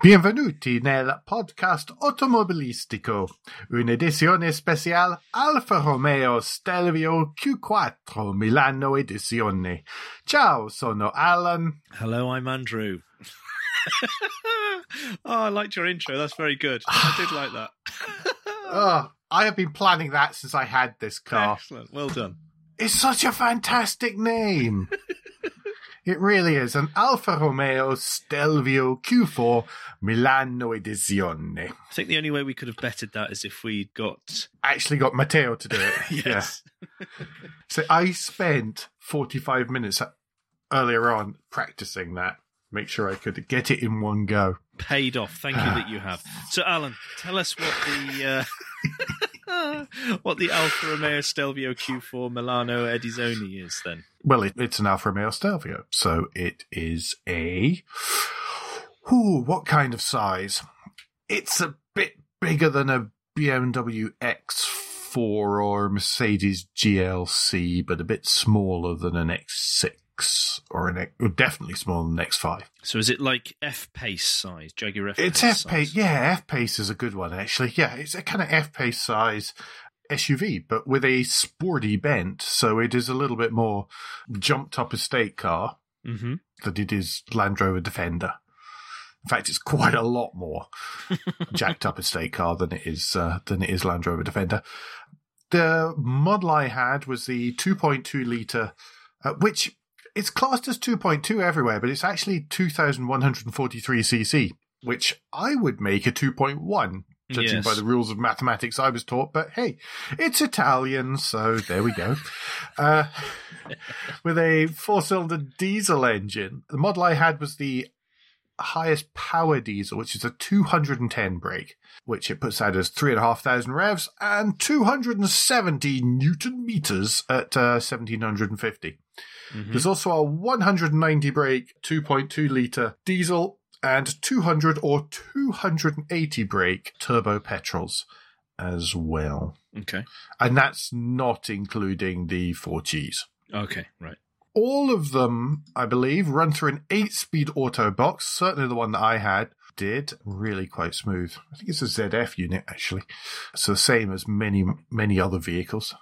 Benvenuti nel podcast automobilistico, un'edizione speciale Alfa Romeo Stelvio Q4 Milano edizione. Ciao, sono Alan. Hello, I'm Andrew. oh, I liked your intro. That's very good. I did like that. oh, I have been planning that since I had this car. Excellent. Well done. It's such a fantastic name. It really is an Alfa Romeo Stelvio Q4 Milano Edizione. I think the only way we could have bettered that is if we got actually got Matteo to do it. yes. So I spent 45 minutes earlier on practicing that. Make sure I could get it in one go. Paid off. Thank you that you have. So, Alan, tell us what the uh, what the Alfa Romeo Stelvio Q4 Milano Edizione is then. Well, it, it's an Alfa Romeo Stelvio, so it is a. Ooh, what kind of size? It's a bit bigger than a BMW X4 or Mercedes GLC, but a bit smaller than an X6 or an X, definitely smaller than X5. So is it like F Pace size, Jaguar F? It's F Pace, yeah. F Pace is a good one actually. Yeah, it's a kind of F Pace size SUV, but with a sporty bent, so it is a little bit more jumped up estate car mm-hmm. than it is Land Rover Defender. In fact, it's quite a lot more jacked up estate car than it is uh, than it is Land Rover Defender. The model I had was the 2.2 liter, uh, which it's classed as 2.2 everywhere, but it's actually 2,143 cc, which I would make a 2.1 judging yes. by the rules of mathematics I was taught. But hey, it's Italian, so there we go. uh, with a four cylinder diesel engine. The model I had was the highest power diesel, which is a 210 brake, which it puts out as 3,500 revs and 270 newton meters at uh, 1750. Mm-hmm. There's also a 190 brake 2.2 litre diesel and 200 or 280 brake turbo petrols as well. Okay. And that's not including the 4Gs. Okay, right. All of them, I believe, run through an eight speed auto box. Certainly the one that I had did really quite smooth. I think it's a ZF unit actually. So the same as many, many other vehicles.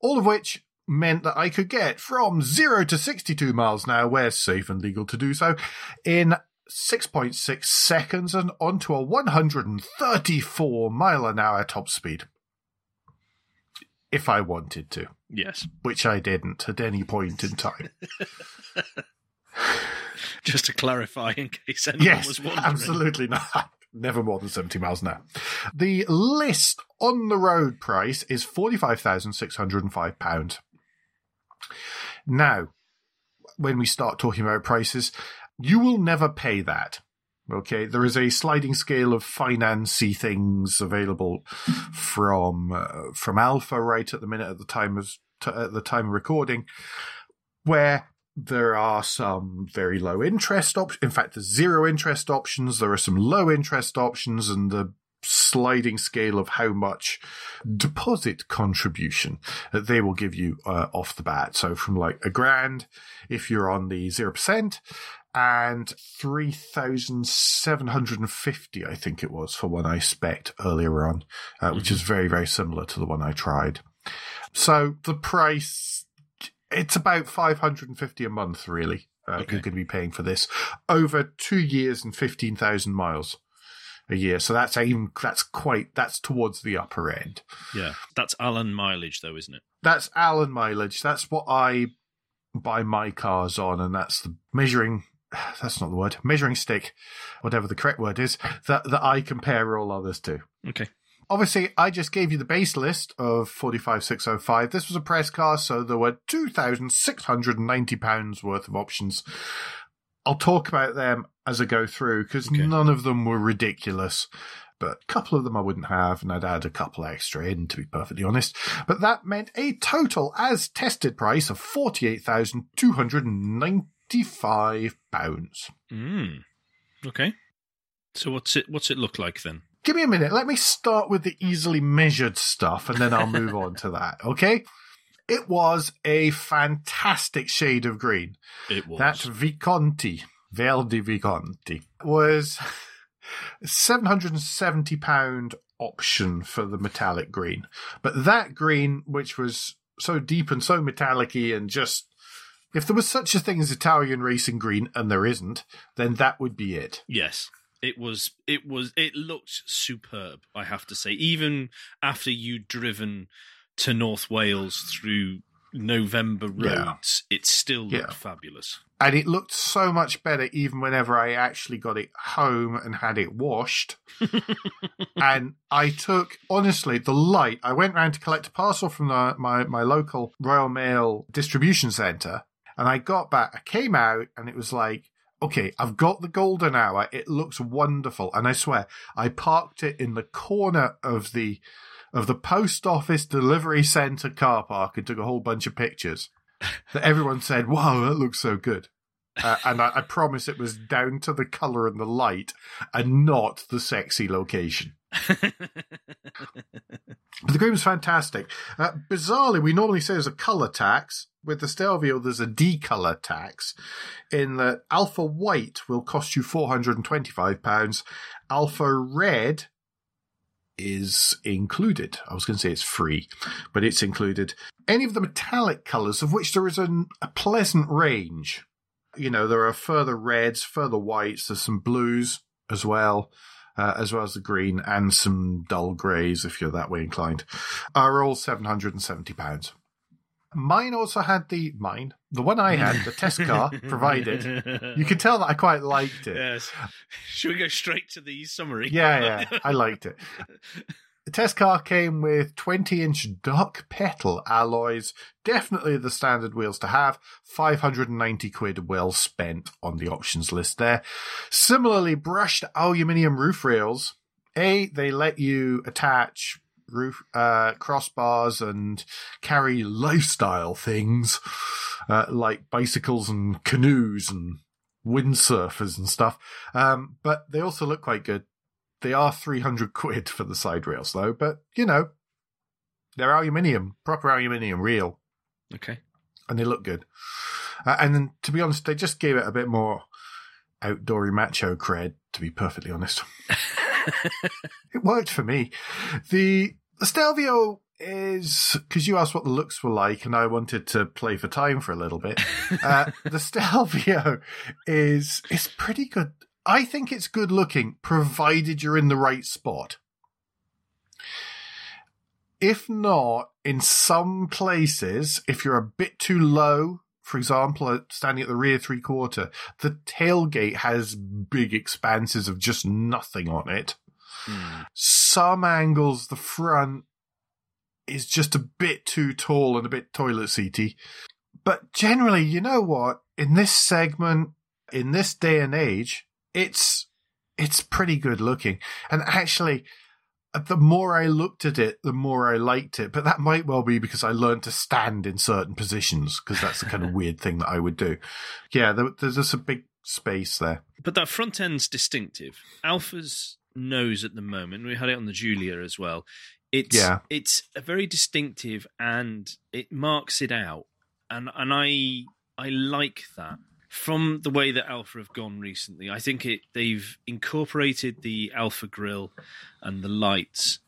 All of which meant that I could get from zero to 62 miles an hour, where safe and legal to do so, in 6.6 seconds and onto a 134 mile an hour top speed. If I wanted to. Yes. Which I didn't at any point in time. Just to clarify, in case anyone yes, was wondering. Absolutely not. Never more than 70 miles an hour. The list on the road price is £45,605. Now, when we start talking about prices, you will never pay that. Okay, there is a sliding scale of financy things available from uh, from Alfa right at the minute at the time of t- at the time of recording, where there are some very low interest options. In fact, there's zero interest options. There are some low interest options, and the sliding scale of how much deposit contribution that they will give you uh, off the bat. So from like a grand if you're on the 0%, and 3,750, I think it was, for one I spec earlier on, uh, mm-hmm. which is very, very similar to the one I tried. So the price, it's about 550 a month, really. Uh, okay. You're going to be paying for this over two years and 15,000 miles a year. So that's even, that's quite, that's towards the upper end. Yeah. That's Alan mileage, though, isn't it? That's Alan mileage. That's what I buy my cars on, and that's the measuring that's not the word, measuring stick, whatever the correct word is, that, that I compare all others to. Okay. Obviously, I just gave you the base list of 45605. This was a press car, so there were £2,690 worth of options. I'll talk about them as I go through because okay. none of them were ridiculous but a couple of them I wouldn't have, and I'd add a couple extra in, to be perfectly honest. But that meant a total as tested price of £48,295. Mm. Okay. So what's it? What's it look like then? Give me a minute. Let me start with the easily measured stuff, and then I'll move on to that. Okay. It was a fantastic shade of green. It was that Visconti, Verde Visconti, was £770 option for the metallic green. But that green, which was so deep and so metallic and just if there was such a thing as Italian racing green, and there isn't, then that would be it. Yes. It was it was it looked superb, I have to say. Even after you'd driven to North Wales through November roads, yeah. it still looked yeah. fabulous. And it looked so much better even whenever I actually got it home and had it washed. and I took, honestly, the light. I went round to collect a parcel from the, my, my local Royal Mail distribution centre. And I got back, I came out, and it was like, okay, I've got the golden hour. It looks wonderful. And I swear, I parked it in the corner of the of the post office delivery centre car park and took a whole bunch of pictures that everyone said, "Wow, that looks so good." Uh, and I, I promise it was down to the color and the light, and not the sexy location. but the green was fantastic. Uh, bizarrely, we normally say there's a color tax. With the Stelvio, there's a decolor tax in that Alfa White will cost you £425. Alfa Red is included. I was going to say it's free, but it's included. Any of the metallic colours, of which there is an, a pleasant range. You know, there are further reds, further whites, there's some blues as well. Uh, as well as the green and some dull greys, if you're that way inclined, are all £770. Mine also had the mine, the one I had, the test car provided. You can tell that I quite liked it. Yes. Should we go straight to the summary? Yeah, yeah, I liked it. The test car came with 20 inch duck petal alloys, definitely the standard wheels to have. 590 quid well spent on the options list there. Similarly, brushed aluminium roof rails. A, they let you attach roof uh, crossbars and carry lifestyle things uh, like bicycles and canoes and windsurfers and stuff. Um, but they also look quite good. They are 300 quid for the side rails though, but you know, they're aluminium, proper aluminium, real. Okay. And they look good. Uh, and then, to be honest, they just gave it a bit more outdoory macho cred, to be perfectly honest. it worked for me. The the Stelvio is because you asked what the looks were like, and I wanted to play for time for a little bit. uh, the Stelvio is is pretty good. I think it's good looking, provided you're in the right spot. If not, in some places, if you're a bit too low, for example, standing at the rear three quarter, the tailgate has big expanses of just nothing on it. Mm. Some angles, the front is just a bit too tall and a bit toilet seaty. But generally, you know what? In this segment, in this day and age, it's it's pretty good looking. And actually, the more I looked at it, the more I liked it. But that might well be because I learned to stand in certain positions because that's the kind of weird thing that I would do. Yeah, there, there's just a big space there. But that front end's distinctive. Alfa's nose at the moment. We had it on the Giulia as well. It's yeah. it's a very distinctive and it marks it out. And and I I like that. From the way that Alfa have gone recently, I think it they've incorporated the Alfa grill and the lights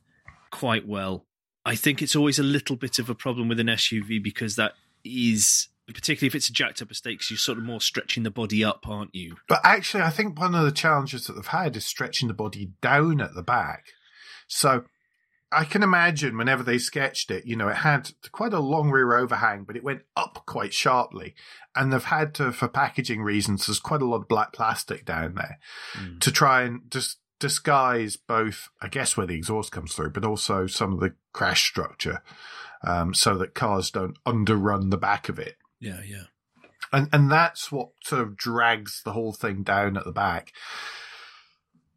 quite well. I think it's always a little bit of a problem with an SUV because that is particularly if it's a jacked up estate, because you're sort of more stretching the body up, aren't you? But actually, I think one of the challenges that they've had is stretching the body down at the back. So I can imagine whenever they sketched it, you know, it had quite a long rear overhang, but it went up quite sharply. And they've had to, for packaging reasons, there's quite a lot of black plastic down there mm. to try and just disguise both, I guess, where the exhaust comes through, but also some of the crash structure, um, so that cars don't underrun the back of it. Yeah, yeah. And and that's what sort of drags the whole thing down at the back.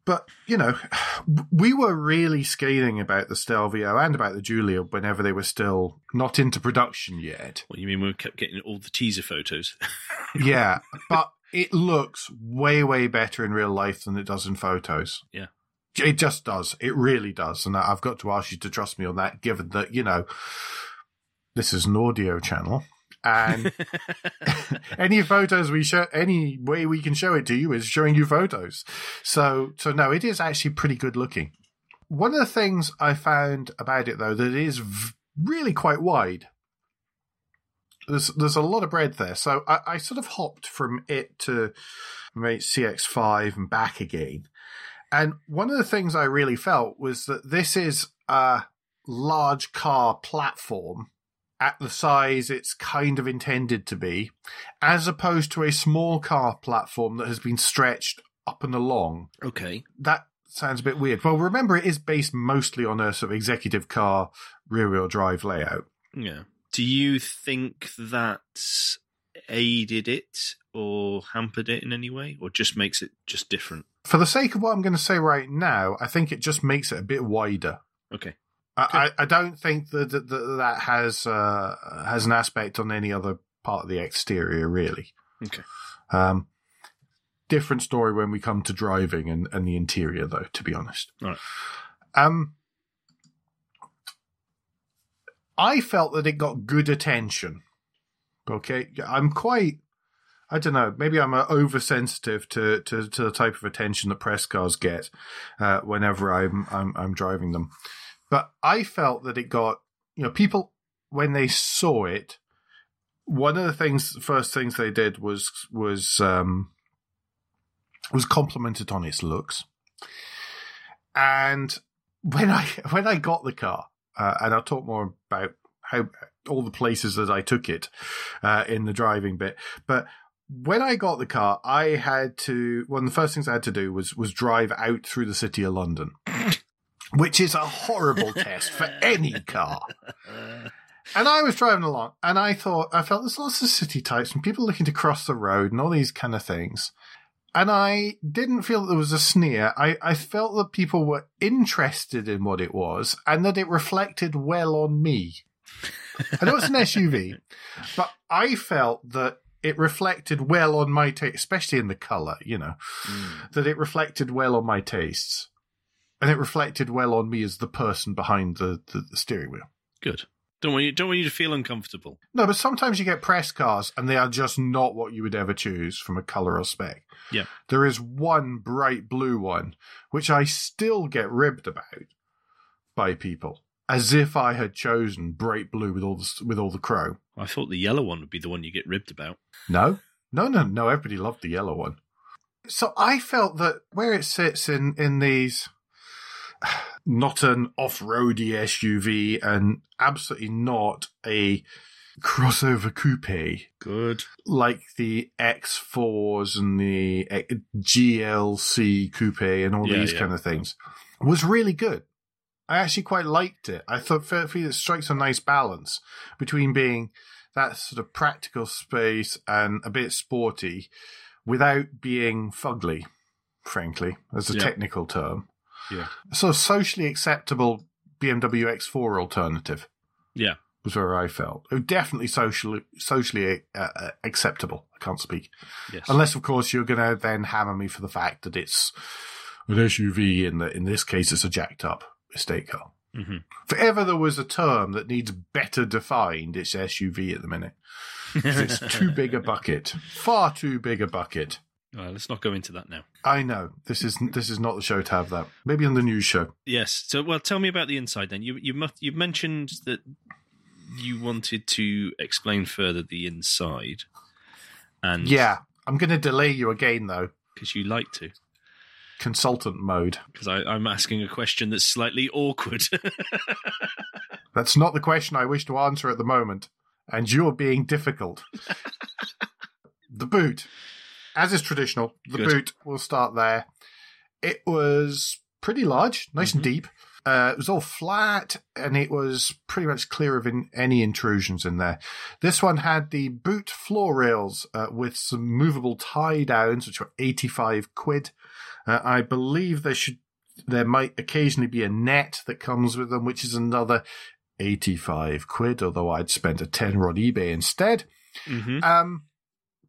But, you know, we were really scathing about the Stelvio and about the Giulia whenever they were still not into production yet. What you mean we kept getting all the teaser photos? yeah, but it looks way, way better in real life than it does in photos. Yeah. It just does. It really does. And I've got to ask you to trust me on that, given that, you know, this is an audio channel and any photos we show, any way we can show it to you is showing you photos. So, so no, it is actually pretty good looking. One of the things I found about it though that it is v- really quite wide. There's there's a lot of bread there, so I, I sort of hopped from it to CX5 and back again. And one of the things I really felt was that this is a large car platform at the size it's kind of intended to be, as opposed to a small car platform that has been stretched up and along. Okay. That sounds a bit weird. Well, remember, it is based mostly on a sort of executive car rear wheel drive layout. Yeah. Do you think that aided it or hampered it in any way, or just makes it just different? For the sake of what I'm going to say right now, I think it just makes it a bit wider. Okay. I, I, don't think that that, that has uh, has an aspect on any other part of the exterior, really. Okay. Um, different story when we come to driving and, and the interior, though. To be honest. All right. Um, I felt that it got good attention. Okay, I'm quite. I don't know. Maybe I'm uh, oversensitive to, to, to the type of attention that press cars get uh, whenever I'm, I'm I'm driving them. But I felt that it got, you know, people when they saw it, one of the things, first things they did was was um, was complimented on its looks, and when I when I got the car, uh, and I'll talk more about how all the places that I took it uh, in the driving bit, but when I got the car, I had to. One of the first things I had to do was was drive out through the city of London which is a horrible test for any car. And I was driving along and I thought, I felt there's lots of city types and people looking to cross the road and all these kind of things. And I didn't feel that there was a sneer. I, I felt that people were interested in what it was and that it reflected well on me. I know it's an SUV, but I felt that it reflected well on my taste, especially in the color, you know, mm. that it reflected well on my tastes and it reflected well on me as the person behind the, the, the steering wheel. Good. Don't want you don't want you to feel uncomfortable. No, but sometimes you get press cars and they are just not what you would ever choose from a color or spec. Yeah. There is one bright blue one which I still get ribbed about by people as if I had chosen bright blue with all the with all the chrome. I thought the yellow one would be the one you get ribbed about. No. No, no, no, everybody loved the yellow one. So I felt that where it sits in in these not an off-roady SUV and absolutely not a crossover coupe. Good. Like the X4s and the eh, GLC coupe and all yeah, these yeah. kind of things. Was really good. I actually quite liked it. I thought it strikes a nice balance between being that sort of practical space and a bit sporty without being fugly, frankly, as a yeah. technical term. Yeah. So socially acceptable BMW X4 alternative. Yeah. Was where I felt. Oh, definitely socially socially uh, uh, acceptable. I can't speak. Yes. Unless, of course, you're going to then hammer me for the fact that it's an SUV. In the in this case, it's a jacked up estate car. Mm-hmm. If ever there was a term that needs better defined, it's SUV at the minute. it's too big a bucket, far too big a bucket. Let's not go into that now. I know this is this is not the show to have that. Maybe on the news show. Yes. So, well, tell me about the inside then. You you must, you mentioned that you wanted to explain further the inside, and yeah, I'm going to delay you again though because you like to. Consultant mode. Because I'm asking a question that's slightly awkward. that's not the question I wish to answer at the moment, and you're being difficult. the boot as is traditional, the Good. boot, we'll start there. It was pretty large, nice mm-hmm. and deep. Uh, it was all flat and it was pretty much clear of in, any intrusions in there. This one had the boot floor rails uh, with some movable tie downs, which were 85 quid. Uh, I believe there should, there might occasionally be a net that comes with them, which is another 85 quid, although I'd spent a 10 on eBay instead. Mm-hmm. Um,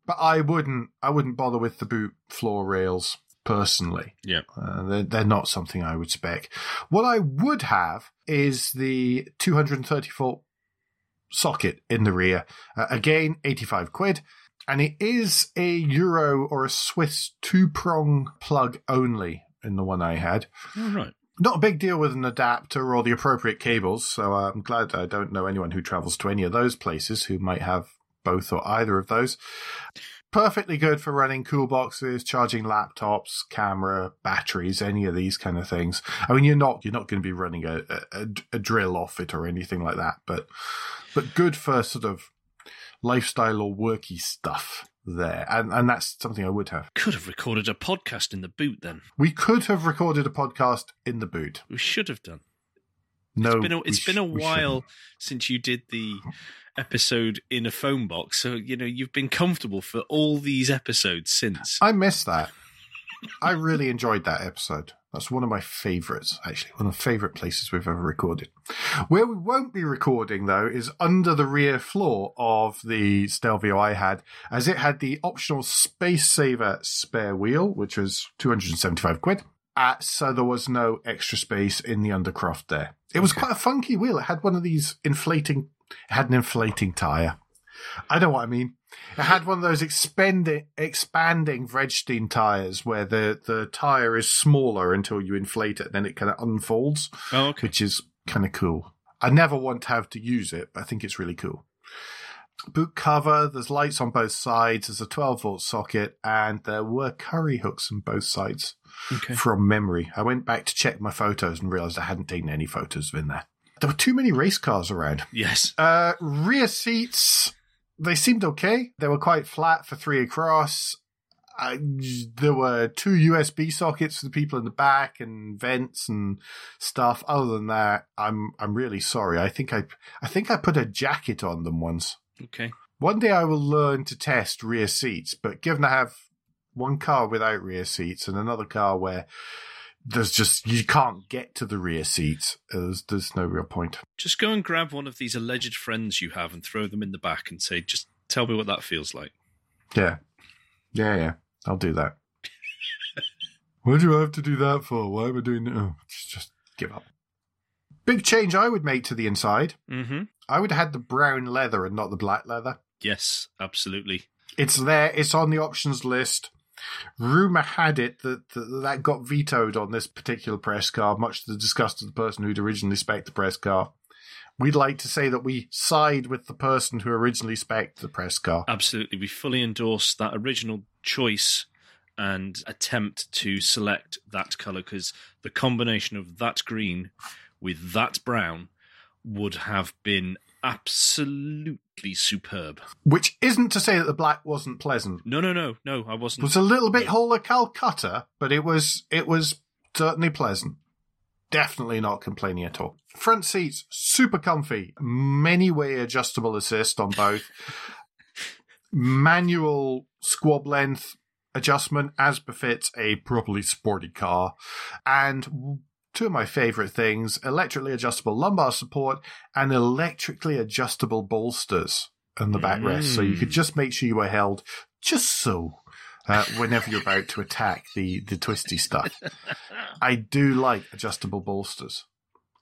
but I wouldn't. I wouldn't bother with the boot floor rails personally. Yeah, uh, they're, they're not something I would spec. What I would have is the 230 volt socket in the rear. Uh, again, 85 quid. And it is a Euro or a Swiss two prong plug only in the one I had. All right. Not a big deal with an adapter or the appropriate cables, so I'm glad I don't know anyone who travels to any of those places who might have both or either of those. Perfectly good for running cool boxes, charging laptops, camera, batteries, any of these kind of things. I mean, you're not you're not going to be running a, a, a drill off it or anything like that, but but good for sort of lifestyle or worky stuff there. And and that's something I would have. Could have recorded a podcast in the boot then. We could have recorded a podcast in the boot. We should have done. No, it's been a, it's been sh- a while since you did the episode in a phone box, so you know you've been comfortable for all these episodes since. I miss that. I really enjoyed that episode. That's one of my favourites, actually. One of the favourite places we've ever recorded. Where we won't be recording, though, is under the rear floor of the Stelvio I had, as it had the optional Space Saver spare wheel, which was 275 quid. Uh, so there was no extra space in the undercroft there. It was okay. quite a funky wheel. It had one of these inflating, it had an inflating tyre. I know what I mean. It had one of those expanding, expanding Vredestein tires where the, the tire is smaller until you inflate it and then it kind of unfolds. Oh, okay. Which is kind of cool. I never want to have to use it, but I think it's really cool. Boot cover, there's lights on both sides, there's a 12 volt socket, and there were curry hooks on both sides okay. from memory. I went back to check my photos and realized I hadn't taken any photos of in there. There were too many race cars around. Yes. Uh, rear seats, they seemed okay. They were quite flat for three across. I, there were two USB sockets for the people in the back and vents and stuff. Other than that, I'm I'm really sorry. I think I I think I put a jacket on them once. Okay. One day I will learn to test rear seats, but given I have one car without rear seats and another car where there's just you can't get to the rear seats. There's there's no real point. Just go and grab one of these alleged friends you have and throw them in the back and say, "Just tell me what that feels like." Yeah, yeah, yeah. I'll do that. what do I have to do that for? Why am I doing that? Oh, just, just give up. Big change I would make to the inside. Mm-hmm. I would have had the brown leather and not the black leather. Yes, absolutely. It's there. It's on the options list. Rumor had it that, that that got vetoed on this particular press car, much to the disgust of the person who'd originally spec the press car. We'd like to say that we side with the person who originally spec the press car. Absolutely. We fully endorse that original choice and attempt to select that colour because the combination of that green with that brown would have been absolutely superb. Which isn't to say that the black wasn't pleasant. No, no, no, no. I wasn't. It was a little bit hole of Calcutta, but it was it was certainly pleasant. Definitely not complaining at all. Front seats super comfy, many way adjustable assist on both. Manual squab length adjustment as befits a properly sporty car, and two of my favorite things electrically adjustable lumbar support and electrically adjustable bolsters in the backrest. Mm. So you could just make sure you were held just so uh, whenever you're about to attack the, the twisty stuff. I do like adjustable bolsters.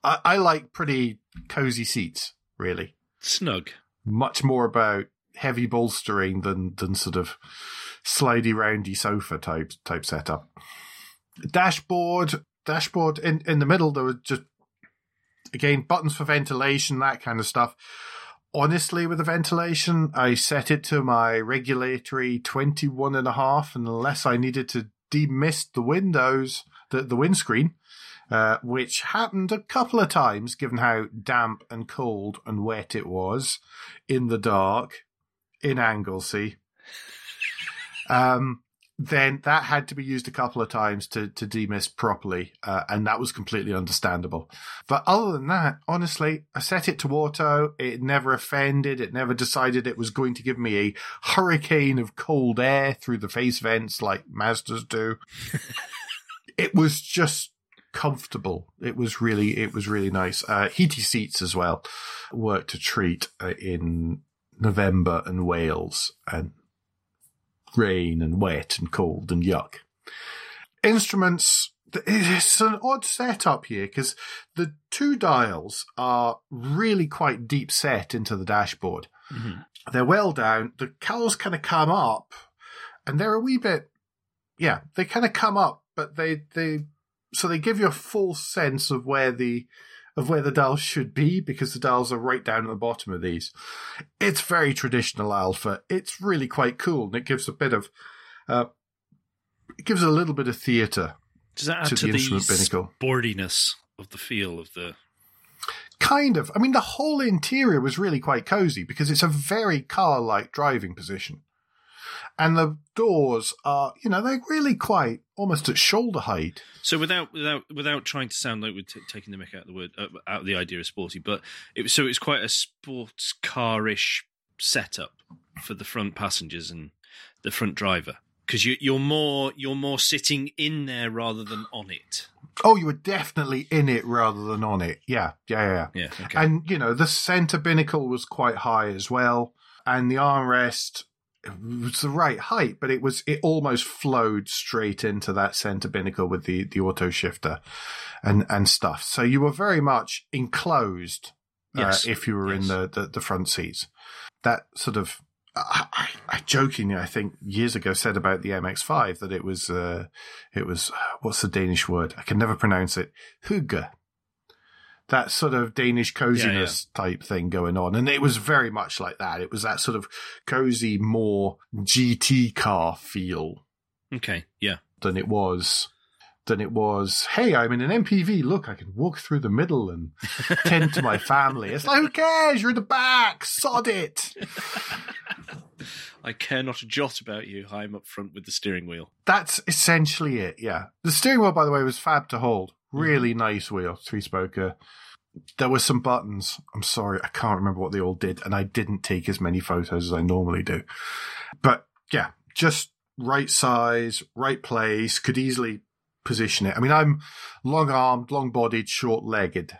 I, I like pretty cozy seats, really. Snug. Much more about heavy bolstering than, than sort of slidey roundy sofa type type setup. Dashboard dashboard. In in the middle there was just again buttons for ventilation that kind of stuff. Honestly with the ventilation i set it to my regulatory 21 and a half unless i needed to demist the windows the, the windscreen uh, which happened a couple of times given how damp and cold and wet it was in the dark in anglesey. Um then that had to be used a couple of times to to demist properly, uh, and that was completely understandable. But other than that, honestly, I set it to auto. It never offended. It never decided it was going to give me a hurricane of cold air through the face vents like Mazdas do. it was just comfortable. It was really, it was really nice. Uh, heaty seats as well worked a treat uh, in November and Wales, and rain and wet and cold and yuck. Instruments it's an odd setup here because the two dials are really quite deep set into the dashboard. Mm-hmm. They're well down. The cowls kind of come up and they're a wee bit, yeah, they kind of come up, but they, they, so they give you a full sense of where the, of where the dials should be because the dials are right down at the bottom of these. It's very traditional Alfa. It's really quite cool and it gives a bit of, uh, it gives a little bit of theatre does that add to, to the, the sportiness of the feel of the? Kind of. I mean, the whole interior was really quite cozy because it's a very car-like driving position, and the doors are, you know, they're really quite almost at shoulder height. So without without without trying to sound like we're t- taking the mick out of the word uh, out of the idea of sporty, but it was so it's quite a sports carish setup for the front passengers and the front driver because you, you're more you're more sitting in there rather than on it. Oh, you were definitely in it rather than on it. Yeah, yeah, yeah. yeah okay. And you know the center binnacle was quite high as well, and the armrest was the right height, but it was it almost flowed straight into that center binnacle with the the auto shifter and and stuff. So you were very much enclosed uh, yes. uh, if you were yes. in the, the the front seats. That sort of I, I, jokingly, I think years ago said about the MX5 that it was, uh, it was, what's the Danish word? I can never pronounce it. Hygge. That sort of Danish coziness yeah, yeah. type thing going on. And it was very much like that. It was that sort of cozy, more GT car feel. Okay. Yeah. Than it was than it was, hey, I'm in an MPV. Look, I can walk through the middle and tend to my family. It's like, who cares? You're in the back. Sod it. I care not a jot about you. I'm up front with the steering wheel. That's essentially it, yeah. The steering wheel, by the way, was fab to hold. Really mm-hmm. nice wheel, three spoker. There were some buttons. I'm sorry, I can't remember what they all did, and I didn't take as many photos as I normally do. But yeah, just right size, right place, could easily position it. I mean, I'm long armed, long bodied, short legged.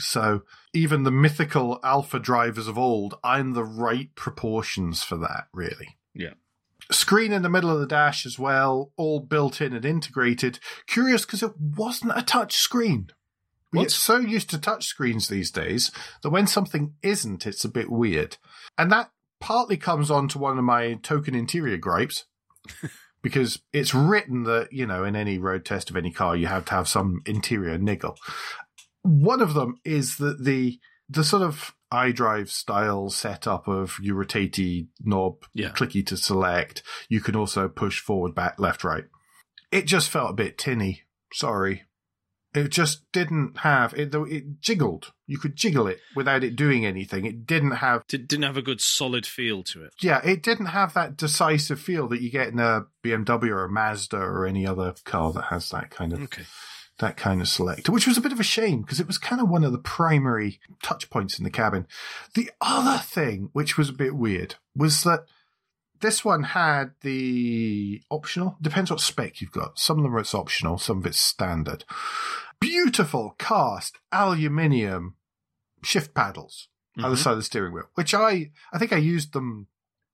So even the mythical Alfa drivers of old, I'm the right proportions for that, really. Screen in the middle of the dash as well, all built in and integrated. Curious because it wasn't a touch screen. We get so used to touch screens these days that when something isn't, it's a bit weird. And that partly comes on to one of my token interior gripes. because it's written that, you know, in any road test of any car, you have to have some interior niggle. One of them is that the, the sort of iDrive style setup of your rotatey knob, yeah. clicky to select. You can also push forward, back, left, right. It just felt a bit tinny. Sorry. It just didn't have it. It jiggled. You could jiggle it without it doing anything. It didn't have. It didn't have a good solid feel to it. Yeah, it didn't have that decisive feel that you get in a BMW or a Mazda or any other car that has that kind of. Okay. That kind of selector, which was a bit of a shame because it was kind of one of the primary touch points in the cabin. The other thing, which was a bit weird, was that this one had the optional. Depends what spec you've got. Some of them are it's optional, some of it's standard beautiful cast aluminium shift paddles mm-hmm. on the mm-hmm. side of the steering wheel, which I, I think I used them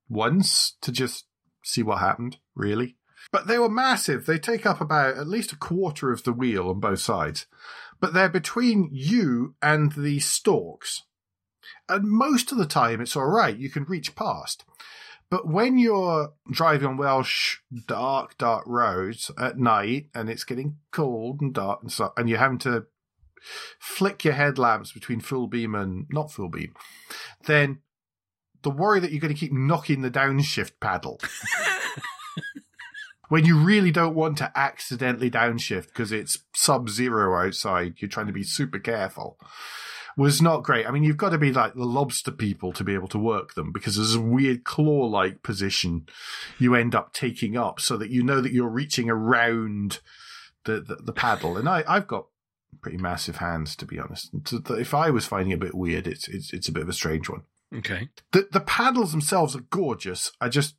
once to just see what happened, really. But they were massive. They take up about at least a quarter of the wheel on both sides. But they're between you and the stalks. And most of the time it's alright. You can reach past. But when you're driving on Welsh dark, dark roads at night and it's getting cold and dark and stuff, and you're having to flick your headlamps between full beam and not full beam, then the worry that you're going to keep knocking the downshift paddle when you really don't want to accidentally downshift because it's sub zero outside, you're trying to be super careful was not great. I mean, you've got to be like the lobster people to be able to work them because there's a weird claw like position you end up taking up so that you know that you're reaching around the, the, the paddle. And I, I've got pretty massive hands, to be honest. If I was finding it a bit weird, it's, it's, it's a bit of a strange one. Okay. The, the paddles themselves are gorgeous. I just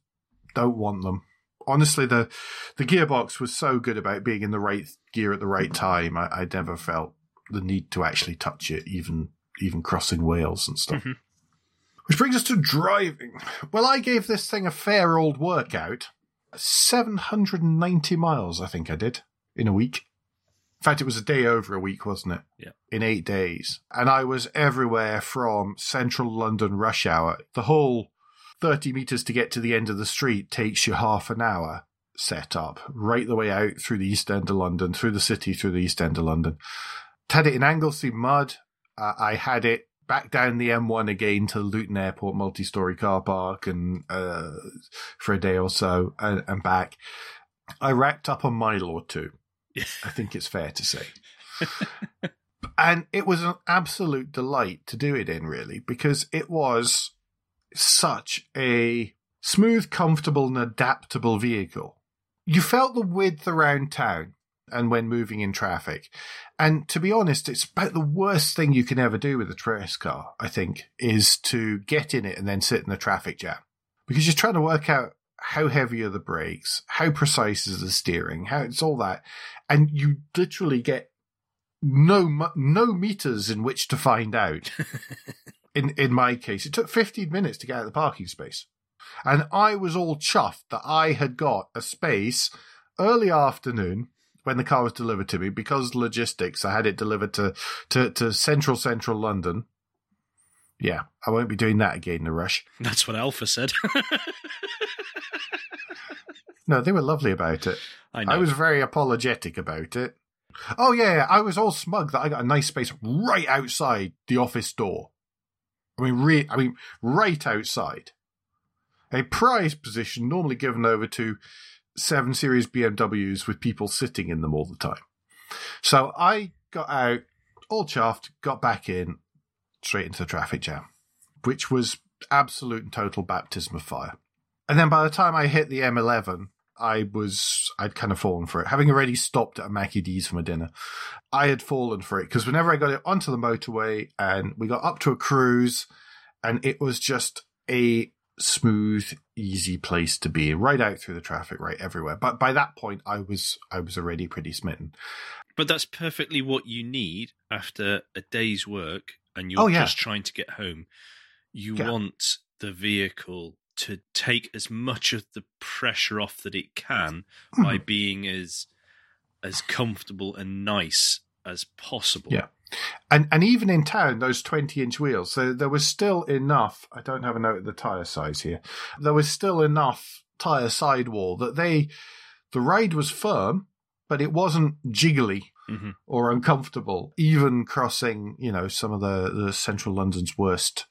don't want them honestly, the the gearbox was so good about being in the right gear at the right time. I, I never felt the need to actually touch it, even even crossing Wales and stuff. Mm-hmm. Which brings us to driving. Well, I gave this thing a fair old workout. 790 miles, I think I did, in a week. In fact, it was a day over a week, wasn't it? Yeah. In eight days. And I was everywhere from central London rush hour. The whole 30 meters to get to the end of the street takes you half an hour set up, right the way out through the east end of London, through the city, through the east end of London. Had it in Anglesey mud. Uh, I had it back down the M1 again to Luton Airport multi-story car park and uh, for a day or so and, and back. I racked up a mile or two. I think it's fair to say. and it was an absolute delight to do it in, really, because it was such a smooth, comfortable, and adaptable vehicle. You felt the width around town and when moving in traffic. And to be honest, it's about the worst thing you can ever do with a race car, I think, is to get in it and then sit in the traffic jam. Because you're trying to work out how heavy are the brakes, how precise is the steering, how it's all that. And you literally get no no meters in which to find out. in in my case, it took 15 minutes to get out of the parking space. And I was all chuffed that I had got a space early afternoon when the car was delivered to me because logistics. I had it delivered to to, to central central London. Yeah, I won't be doing that again in a rush. That's what Alfa said. no, they were lovely about it. I, I was very apologetic about it. Oh yeah, I was all smug that I got a nice space right outside the office door. I mean, re- I mean, right outside. A prized position normally given over to 7 Series BMWs with people sitting in them all the time. So I got out, all chuffed, got back in, straight into the traffic jam, which was absolute and total baptism of fire. And then by the time I hit the M11, I was, I'd kind of fallen for it. Having already stopped at a Maccy D's for my dinner, I had fallen for it because whenever I got it onto the motorway and we got up to a cruise and it was just a smooth, easy place to be, right out through the traffic, right everywhere. But by that point, I was I was already pretty smitten. But that's perfectly what you need after a day's work, and you're oh, yeah. just trying to get home. You yeah. want the vehicle to take as much of the pressure off that it can by hmm. being as as comfortable and nice as possible. Yeah. And and even in town, those twenty inch wheels. So there was still enough. I don't have a note of the tire size here. There was still enough tire sidewall that they, the ride was firm, but it wasn't jiggly mm-hmm. or uncomfortable. Even crossing, you know, some of the the central London's worst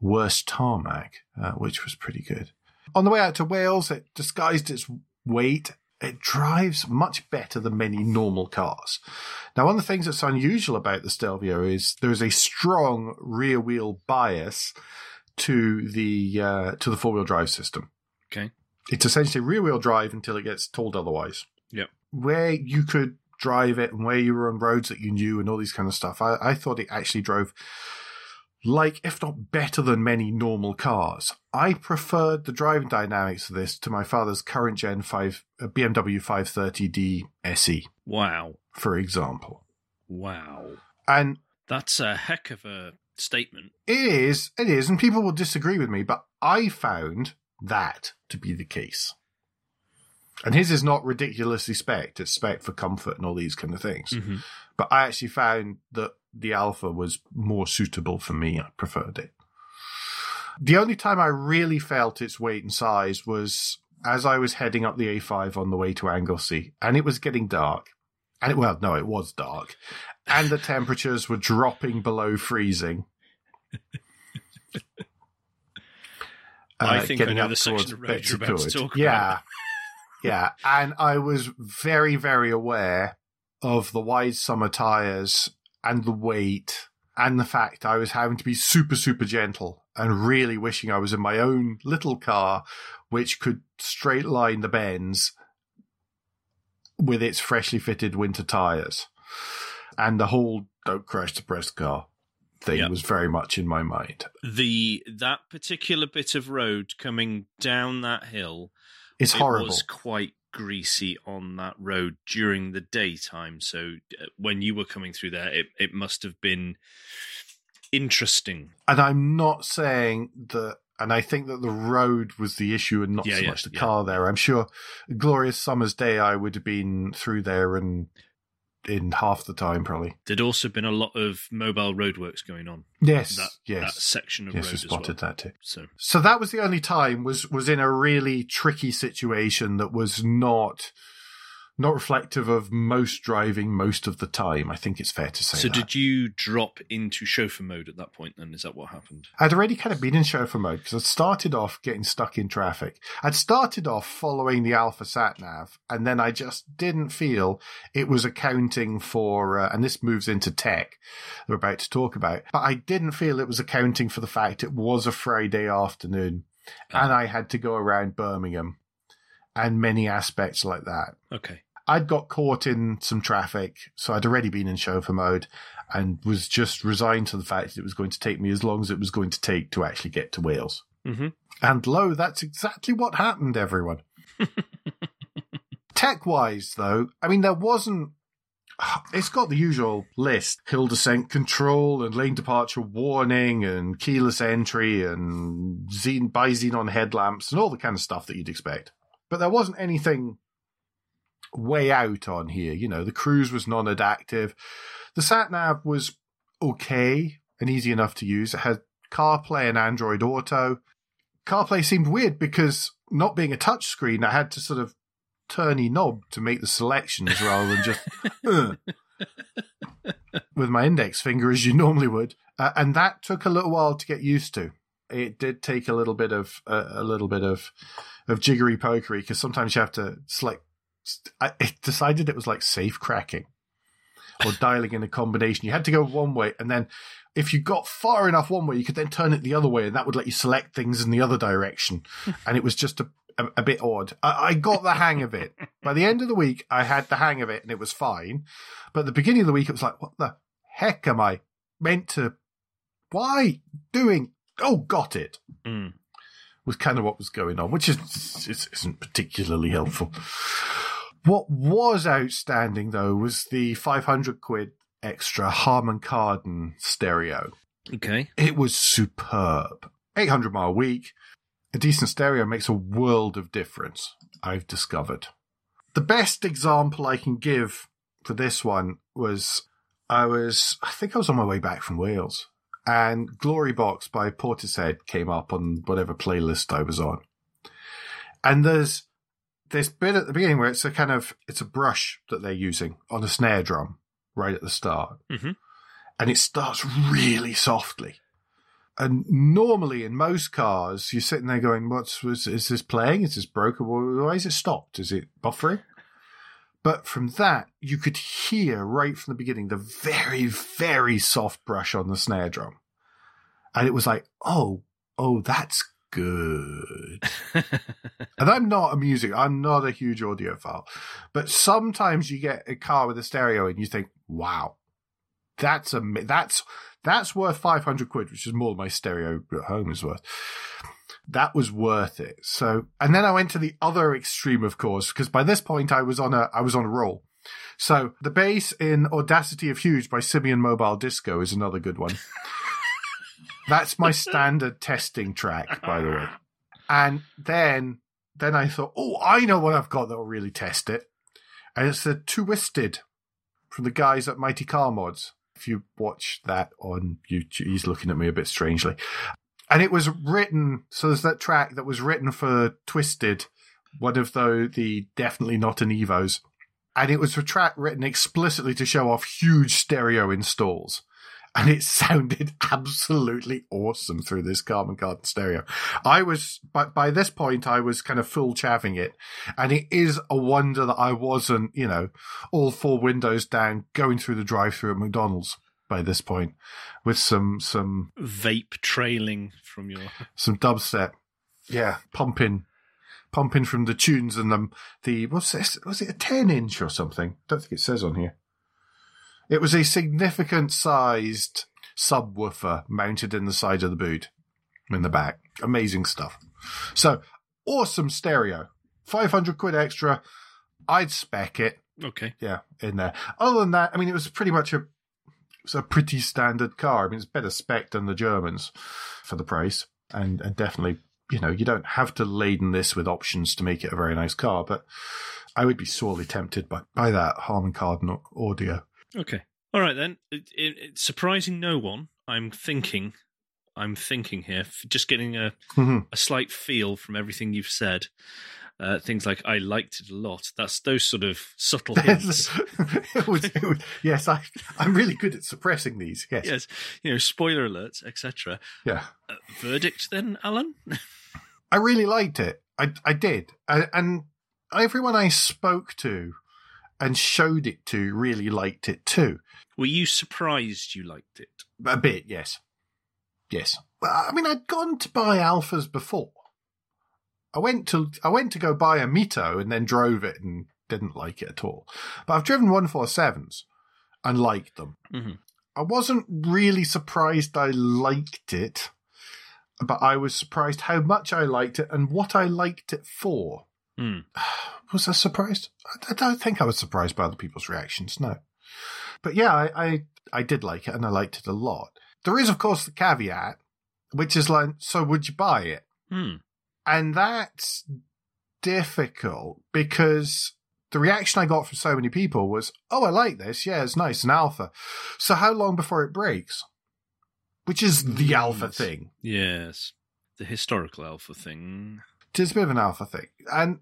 worst tarmac, uh, which was pretty good. On the way out to Wales, it disguised its weight it drives much better than many normal cars. Now, one of the things that's unusual about the Stelvio is there's a strong rear wheel bias to the uh, to the four wheel drive system. Okay, it's essentially rear wheel drive until it gets told otherwise. Yeah, where you could drive it and where you were on roads that you knew and all these kind of stuff. I, I thought it actually drove like, if not better than many normal cars. I preferred the driving dynamics of this to my father's current gen 5 uh, BMW 530d SE. Wow. For example. Wow. And that's a heck of a statement. It is, it is, and people will disagree with me, but I found that to be the case. And his is not ridiculously spec; it's spec for comfort and all these kind of things. Mm-hmm. But I actually found that the Alfa was more suitable for me. I preferred it. The only time I really felt its weight and size was as I was heading up the A5 on the way to Anglesey, and it was getting dark. And it, well, no, it was dark, and the temperatures were dropping below freezing. I uh, think I know the section of road you're about to talk about. yeah, and I was very, very aware of the wide summer tires and the weight and the fact I was having to be super, super gentle and really wishing I was in my own little car, which could straight line the bends with its freshly fitted winter tires. And the whole don't crash the press car thing yep. was very much in my mind. The that particular bit of road coming down that hill horrible. It was quite greasy on that road during the daytime. So uh, when you were coming through there, it, it must have been interesting. And I'm not saying that. And I think that the road was the issue and not yeah, so yeah, much the yeah. car there. I'm sure glorious summer's day I would have been through there and in half the time, probably. There'd also been a lot of mobile roadworks going on. Yes, that, yes, that section of yes, road we spotted well. that too. So, so that was the only time was was in a really tricky situation that was not not reflective of most driving most of the time. I think it's fair to say. So, that. did you drop into chauffeur mode at that point? Then is that what happened? I'd already kind of been in chauffeur mode because I'd started off getting stuck in traffic. I'd started off following the Alfa sat nav, and then I just didn't feel it was accounting for. Uh, and this moves into tech we're about to talk about, but I didn't feel it was accounting for the fact it was a Friday afternoon, and I had to go around Birmingham, and many aspects like that. Okay. I'd got caught in some traffic, so I'd already been in chauffeur mode and was just resigned to the fact that it was going to take me as long as it was going to take to actually get to Wales. Mm-hmm. And lo, that's exactly what happened, everyone. Tech wise, though, I mean, there wasn't. It's got the usual list hill descent control and lane departure warning and keyless entry and xen- bi xenon headlamps and all the kind of stuff that you'd expect. But there wasn't anything way out on here. You know, the cruise was non adaptive. The sat nav was okay and easy enough to use. It had CarPlay and Android Auto. CarPlay seemed weird because not being a touchscreen, I had to sort of turn a knob to make the selections rather than just uh, with my index finger as you normally would. Uh, and that took a little while to get used to. It did take a little bit of uh, a little bit of of jiggery pokery because sometimes you have to select I decided it was like safe cracking or dialing in a combination. You had to go one way, and then if you got far enough one way, you could then turn it the other way, and that would let you select things in the other direction. and it was just a, a, a bit odd. I, I, got the hang of it. By the end of the week, I had the hang of it, and it was fine. But at the beginning of the week, it was like, what the heck am I meant to? Why doing? Oh, got it. Mm. Was kind of what was going on, which is isn't particularly helpful. What was outstanding though was the 500 quid extra Harman Kardon stereo. Okay. It was superb. 800 mile a week. A decent stereo makes a world of difference, I've discovered. The best example I can give for this one was I was, I think I was on my way back from Wales and Glory Box by Portishead came up on whatever playlist I was on. And there's this bit at the beginning where it's a kind of it's a brush that they're using on a snare drum right at the start, mm-hmm. and it starts really softly. And normally in most cars, you're sitting there going, "What's is, is this playing? Is this broken? Why is it stopped? Is it buffering?" But from that, you could hear right from the beginning the very, very soft brush on the snare drum, and it was like, "Oh, oh, that's good. and I'm not a music, I'm not a huge audiophile, but sometimes you get a car with a stereo and you think, wow, that's a, that's, that's worth 500 quid, which is more than my stereo at home is worth. That was worth it. So, and then I went to the other extreme, of course, because by this point I was on a, I was on a roll. So the bass in Audacity of Huge by Simian Mobile Disco is another good one. That's my standard testing track, by the way. And then, then I thought, oh, I know what I've got that will really test it. And it's the Twisted from the guys at Mighty Car Mods. If you watch that on YouTube, he's looking at me a bit strangely. And it was written, so there's that track that was written for Twisted, one of the, the definitely not an Evos. And it was a track written explicitly to show off huge stereo installs and it sounded absolutely awesome through this Harman Kardon stereo. I was, by, by this point, I was kind of full chaving it, and it is a wonder that I wasn't, you know, all four windows down going through the drive-through at McDonald's by this point with some some vape trailing from your some dubstep, yeah, pumping. Pumping from the tunes and the the what's this? Was it a ten inch or something? I don't think it says on here. It was a significant sized subwoofer mounted in the side of the boot in the back. Amazing stuff. So awesome stereo. 500 quid extra. I'd spec it. Okay. Yeah, in there. Other than that, I mean, it was pretty much a, it was a pretty standard car. I mean, it's better spec than the Germans for the price. And, and definitely, you know, you don't have to laden this with options to make it a very nice car, but I would be sorely tempted by, by that Harman Kardon audio. Okay. All right then. It, it, it, surprising no one. I'm thinking. I'm thinking here, just getting a mm-hmm. a slight feel from everything you've said. Uh, things like I liked it a lot. That's those sort of subtle hints. it was, it was, yes, I, I'm really good at suppressing these. Yes, yes. You know, spoiler alerts, etc. Yeah. Uh, verdict then, Alan. I really liked it. I I did, I, and everyone I spoke to and showed it to really liked it too. Were you surprised you liked it? A bit, yes. Yes. I mean, I'd gone to buy Alfas before. I went to I went to go buy a Mito and then drove it and didn't like it at all. But I've driven one four sevens and liked them. Mm-hmm. I wasn't really surprised I liked it, but I was surprised how much I liked it and what I liked it for. Mm. Was I surprised? I don't think I was surprised by other people's reactions. No, but yeah, I, I I did like it and I liked it a lot. There is, of course, the caveat, which is like, so would you buy it? Mm. And that's difficult because the reaction I got from so many people was, oh, I like this. Yeah, it's nice. and Alfa. So how long before it breaks? Which is the Alfa thing. Yes. The historical Alfa thing. It is a bit of an Alfa thing. And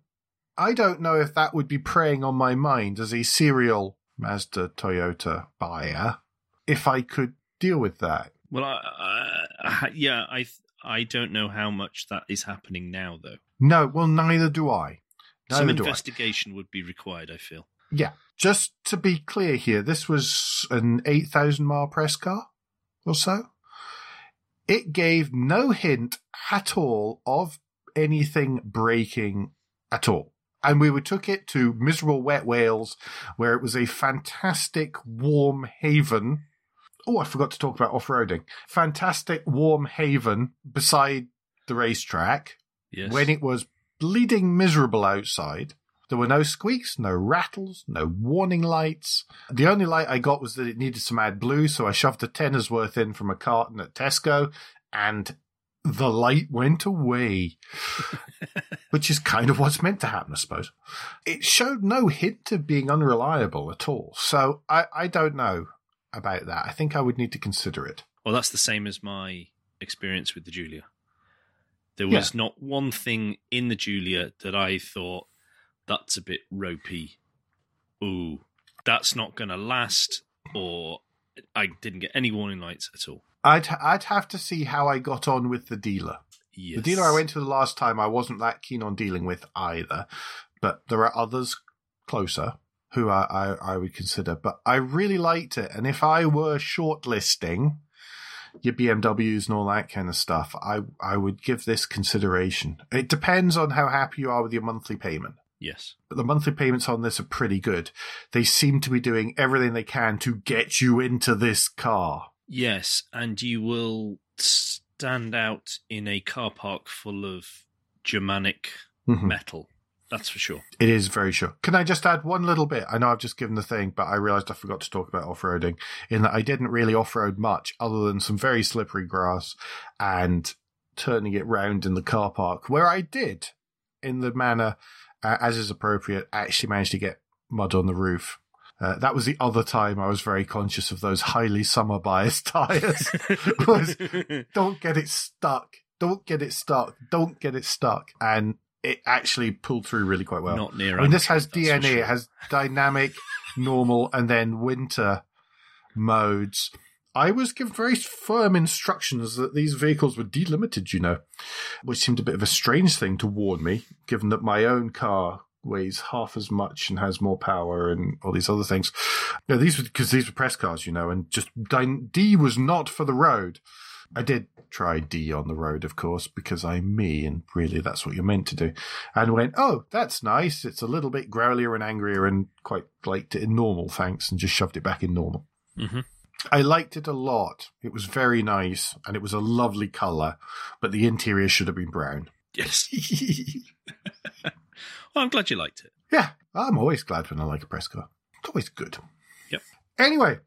I don't know if that would be preying on my mind as a serial Mazda Toyota buyer if I could deal with that. Well, I, I, yeah, I I don't know how much that is happening now, though. No, well, neither do I. Neither Some investigation would be required, I feel. Yeah. Just to be clear here, this was an 8,000 mile press car or so. It gave no hint at all of anything breaking at all. And we took it to miserable wet Wales, where it was a fantastic warm haven Oh, I forgot to talk about off roading. Fantastic warm haven beside the racetrack. Yes. When it was bleeding miserable outside. There were no squeaks, no rattles, no warning lights. The only light I got was that it needed some AdBlue, so I shoved a tenner's worth in from a carton at Tesco, and the light went away. Which is kind of what's meant to happen, I suppose. It showed no hint of being unreliable at all. So I, I don't know about that. I think I would need to consider it. Well, that's the same as my experience with the Giulia. There was yeah. not one thing in the Giulia that I thought that's a bit ropey. Ooh, that's not going to last, or I didn't get any warning lights at all. I'd I'd have to see how I got on with the dealer. Yes. The dealer I went to the last time, I wasn't that keen on dealing with either, but there are others closer who I, I, I would consider. But I really liked it. And if I were shortlisting your BMWs and all that kind of stuff, I, I would give this consideration. It depends on how happy you are with your monthly payment. Yes. But the monthly payments on this are pretty good. They seem to be doing everything they can to get you into this car. Yes, and you will stand out in a car park full of Germanic mm-hmm. metal. That's for sure. It is very sure. Can I just add one little bit? I know I've just given the thing, but I realized I forgot to talk about off roading in that I didn't really off road much other than some very slippery grass and turning it round in the car park, where I did, in the manner uh, as is appropriate, actually managed to get mud on the roof. Uh, that was the other time I was very conscious of those highly summer biased tires. was, don't get it stuck. Don't get it stuck. Don't get it stuck. And it actually pulled through really quite well. Not near. I mean, this has DNA. Sure. It has dynamic, normal, and then winter modes. I was given very firm instructions that these vehicles were delimited, you know, which seemed a bit of a strange thing to warn me, given that my own car weighs half as much and has more power and all these other things. Yeah, these were because these were press cars, you know, and just D was not for the road. I did try D on the road, of course, because I'm me, and really that's what you're meant to do. And went, oh, that's nice. It's a little bit growlier and angrier, and quite liked it in normal, thanks, and just shoved it back in normal. Mm-hmm. I liked it a lot. It was very nice, and it was a lovely color, but the interior should have been brown. Yes. well, I'm glad you liked it. Yeah, I'm always glad when I like a press car. It's always good. Yep. Anyway,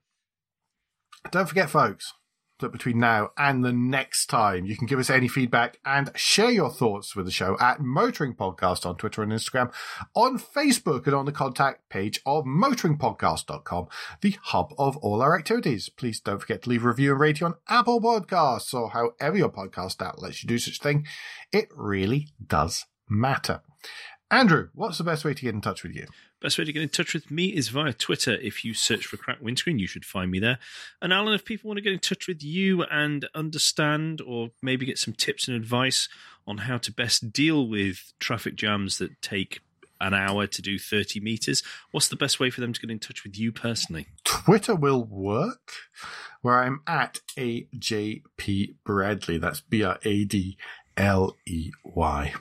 don't forget, folks that between now and the next time, you can give us any feedback and share your thoughts with the show at Motoring Podcast on Twitter and Instagram, on Facebook, and on the contact page of motoringpodcast.com, the hub of all our activities. Please don't forget to leave a review and rating on Apple Podcasts or however your podcast app lets you do such thing. It really does matter. Andrew, what's the best way to get in touch with you? Best way to get in touch with me is via Twitter. If you search for Crack Windscreen, you should find me there. And Alan, if people want to get in touch with you and understand or maybe get some tips and advice on how to best deal with traffic jams that take an hour to do 30 meters, what's the best way for them to get in touch with you personally? Twitter will work, where I'm at AJP Bradley. That's B R A D L E Y.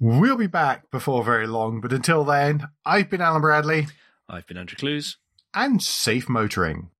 We'll be back before very long, but until then, I've been Alan Bradley. I've been Andrew Clues. And safe motoring.